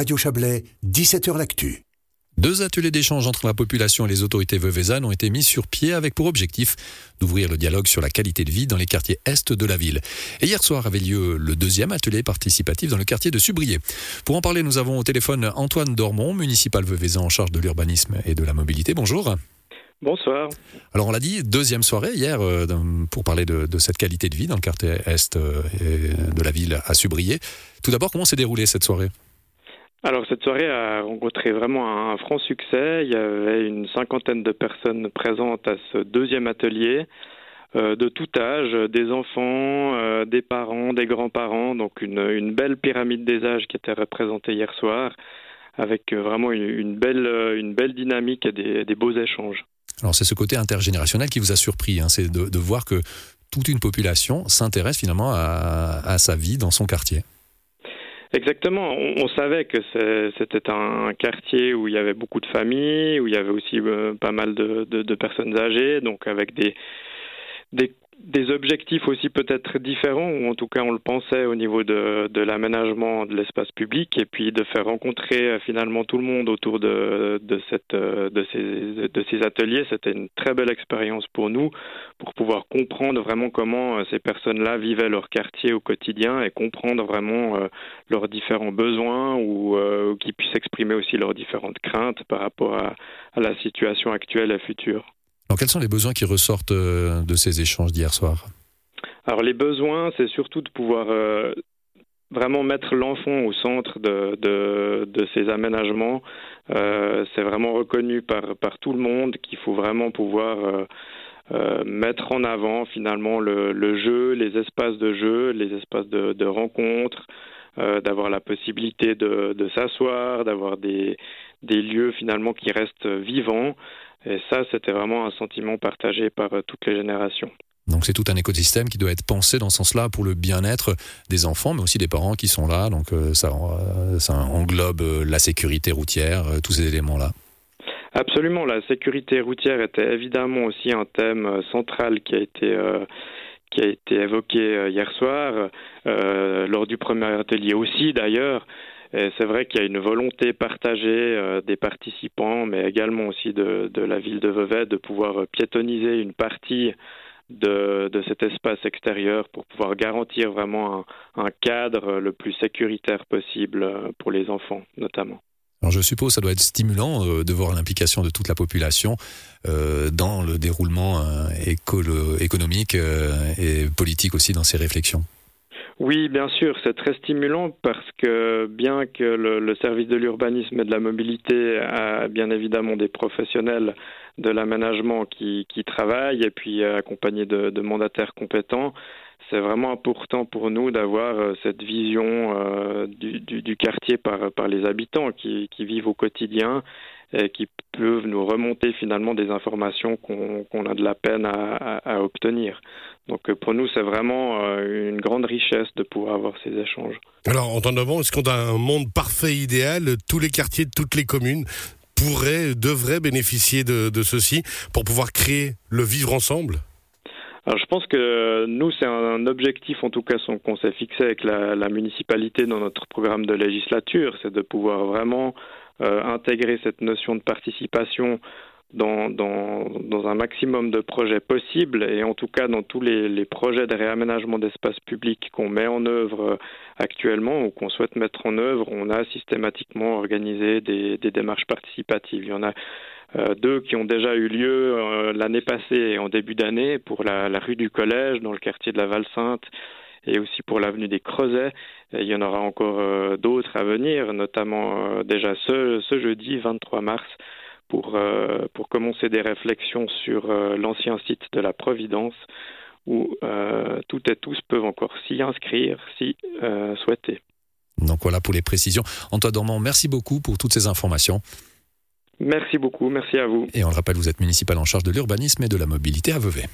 Radio Chablais, 17h L'Actu. Deux ateliers d'échange entre la population et les autorités veuvezannes ont été mis sur pied avec pour objectif d'ouvrir le dialogue sur la qualité de vie dans les quartiers est de la ville. Et hier soir avait lieu le deuxième atelier participatif dans le quartier de Subrier. Pour en parler, nous avons au téléphone Antoine Dormont, municipal veuvezan en charge de l'urbanisme et de la mobilité. Bonjour. Bonsoir. Alors on l'a dit, deuxième soirée hier euh, pour parler de, cette qualité de vie dans le quartier est euh, de la ville à Subrier. Tout d'abord, comment s'est déroulée cette soirée? Alors cette soirée a rencontré vraiment un, franc succès. Il y avait une cinquantaine de personnes présentes à ce deuxième atelier, euh, de tout âge, des enfants, euh, des parents, des grands-parents, donc une, belle pyramide des âges qui était représentée hier soir, avec euh, vraiment une, belle, une belle dynamique et des, beaux échanges. Alors c'est ce côté intergénérationnel qui vous a surpris, hein, c'est de, voir que toute une population s'intéresse finalement à sa vie dans son quartier. Exactement. On, savait que c'était un quartier où il y avait beaucoup de familles, où il y avait aussi euh, pas mal de, de, personnes âgées, donc avec des, des des objectifs aussi peut-être différents, ou en tout cas on le pensait au niveau de, de l'aménagement de l'espace public, et puis de faire rencontrer euh, finalement tout le monde autour de, de, cette, euh, de, ces, de ces ateliers. C'était une très belle expérience pour nous, pour pouvoir comprendre vraiment comment euh, ces personnes-là vivaient leur quartier au quotidien et comprendre vraiment leurs différents besoins ou euh, qu'ils puissent exprimer aussi leurs différentes craintes par rapport à, à la situation actuelle et future. Alors, quels sont les besoins qui ressortent euh, de ces échanges d'hier soir? Alors, les besoins, c'est surtout de pouvoir euh, vraiment mettre l'enfant au centre de, de, ces aménagements. Euh, c'est vraiment reconnu par, par tout le monde qu'il faut vraiment pouvoir mettre en avant finalement le, jeu, les espaces de jeu, les espaces de, de rencontre, d'avoir la possibilité de, s'asseoir, d'avoir des, lieux finalement qui restent vivants. Et ça, c'était vraiment un sentiment partagé par euh, toutes les générations. Donc c'est tout un écosystème qui doit être pensé dans ce sens-là pour le bien-être des enfants, mais aussi des parents qui sont là. Donc euh, euh, ça englobe la sécurité routière, tous ces éléments-là. Absolument, la sécurité routière était évidemment aussi un thème central qui a été qui a été évoqué hier soir lors du premier atelier aussi d'ailleurs. C'est vrai qu'il y a une volonté partagée euh, des participants, mais également aussi de, la ville de Vevey de pouvoir piétoniser une partie de, cet espace extérieur pour pouvoir garantir vraiment un, cadre le plus sécuritaire possible euh, pour les enfants notamment. Je suppose que ça doit être stimulant euh, de voir l'implication de toute la population dans le déroulement économique et politique aussi dans ces réflexions. Oui, bien sûr, c'est très stimulant parce que bien que le, service de l'urbanisme et de la mobilité a bien évidemment des professionnels de l'aménagement qui, travaillent et puis accompagnés de, mandataires compétents, c'est vraiment important pour nous d'avoir euh, cette vision euh, du, quartier par, les habitants qui, vivent au quotidien et qui peuvent nous remonter finalement des informations qu'on a de la peine à obtenir. Donc euh, pour nous, c'est vraiment une grande richesse de pouvoir avoir ces échanges. Alors, en temps de est-ce qu'on a un monde parfait, idéal? Tous les quartiers, toutes les communes pourraient, devraient bénéficier de, ceci pour pouvoir créer le vivre ensemble? Alors je pense que nous, c'est un objectif en tout cas qu'on s'est fixé avec la, municipalité dans notre programme de législature, c'est de pouvoir vraiment euh, intégrer cette notion de participation dans, dans, dans, un maximum de projets possibles et en tout cas dans tous les, projets de réaménagement d'espace public qu'on met en œuvre actuellement ou qu'on souhaite mettre en œuvre, on a systématiquement organisé des, des démarches participatives. Il y en a euh, deux qui ont déjà eu lieu euh, l'année passée et en début d'année pour la, rue du Collège dans le quartier de la Val-Sainte et aussi pour l'avenue des Creusets. il y en aura encore euh, d'autres à venir, notamment déjà ce, jeudi 23 mars pour, euh, commencer des réflexions sur euh, l'ancien site de la Providence où euh, toutes et tous peuvent encore s'y inscrire si souhaiter. Donc voilà pour les précisions. Antoine Dormant, merci beaucoup pour toutes ces informations. Merci beaucoup, merci à vous. Et on le rappelle, vous êtes municipal en charge de l'urbanisme et de la mobilité à Vevey.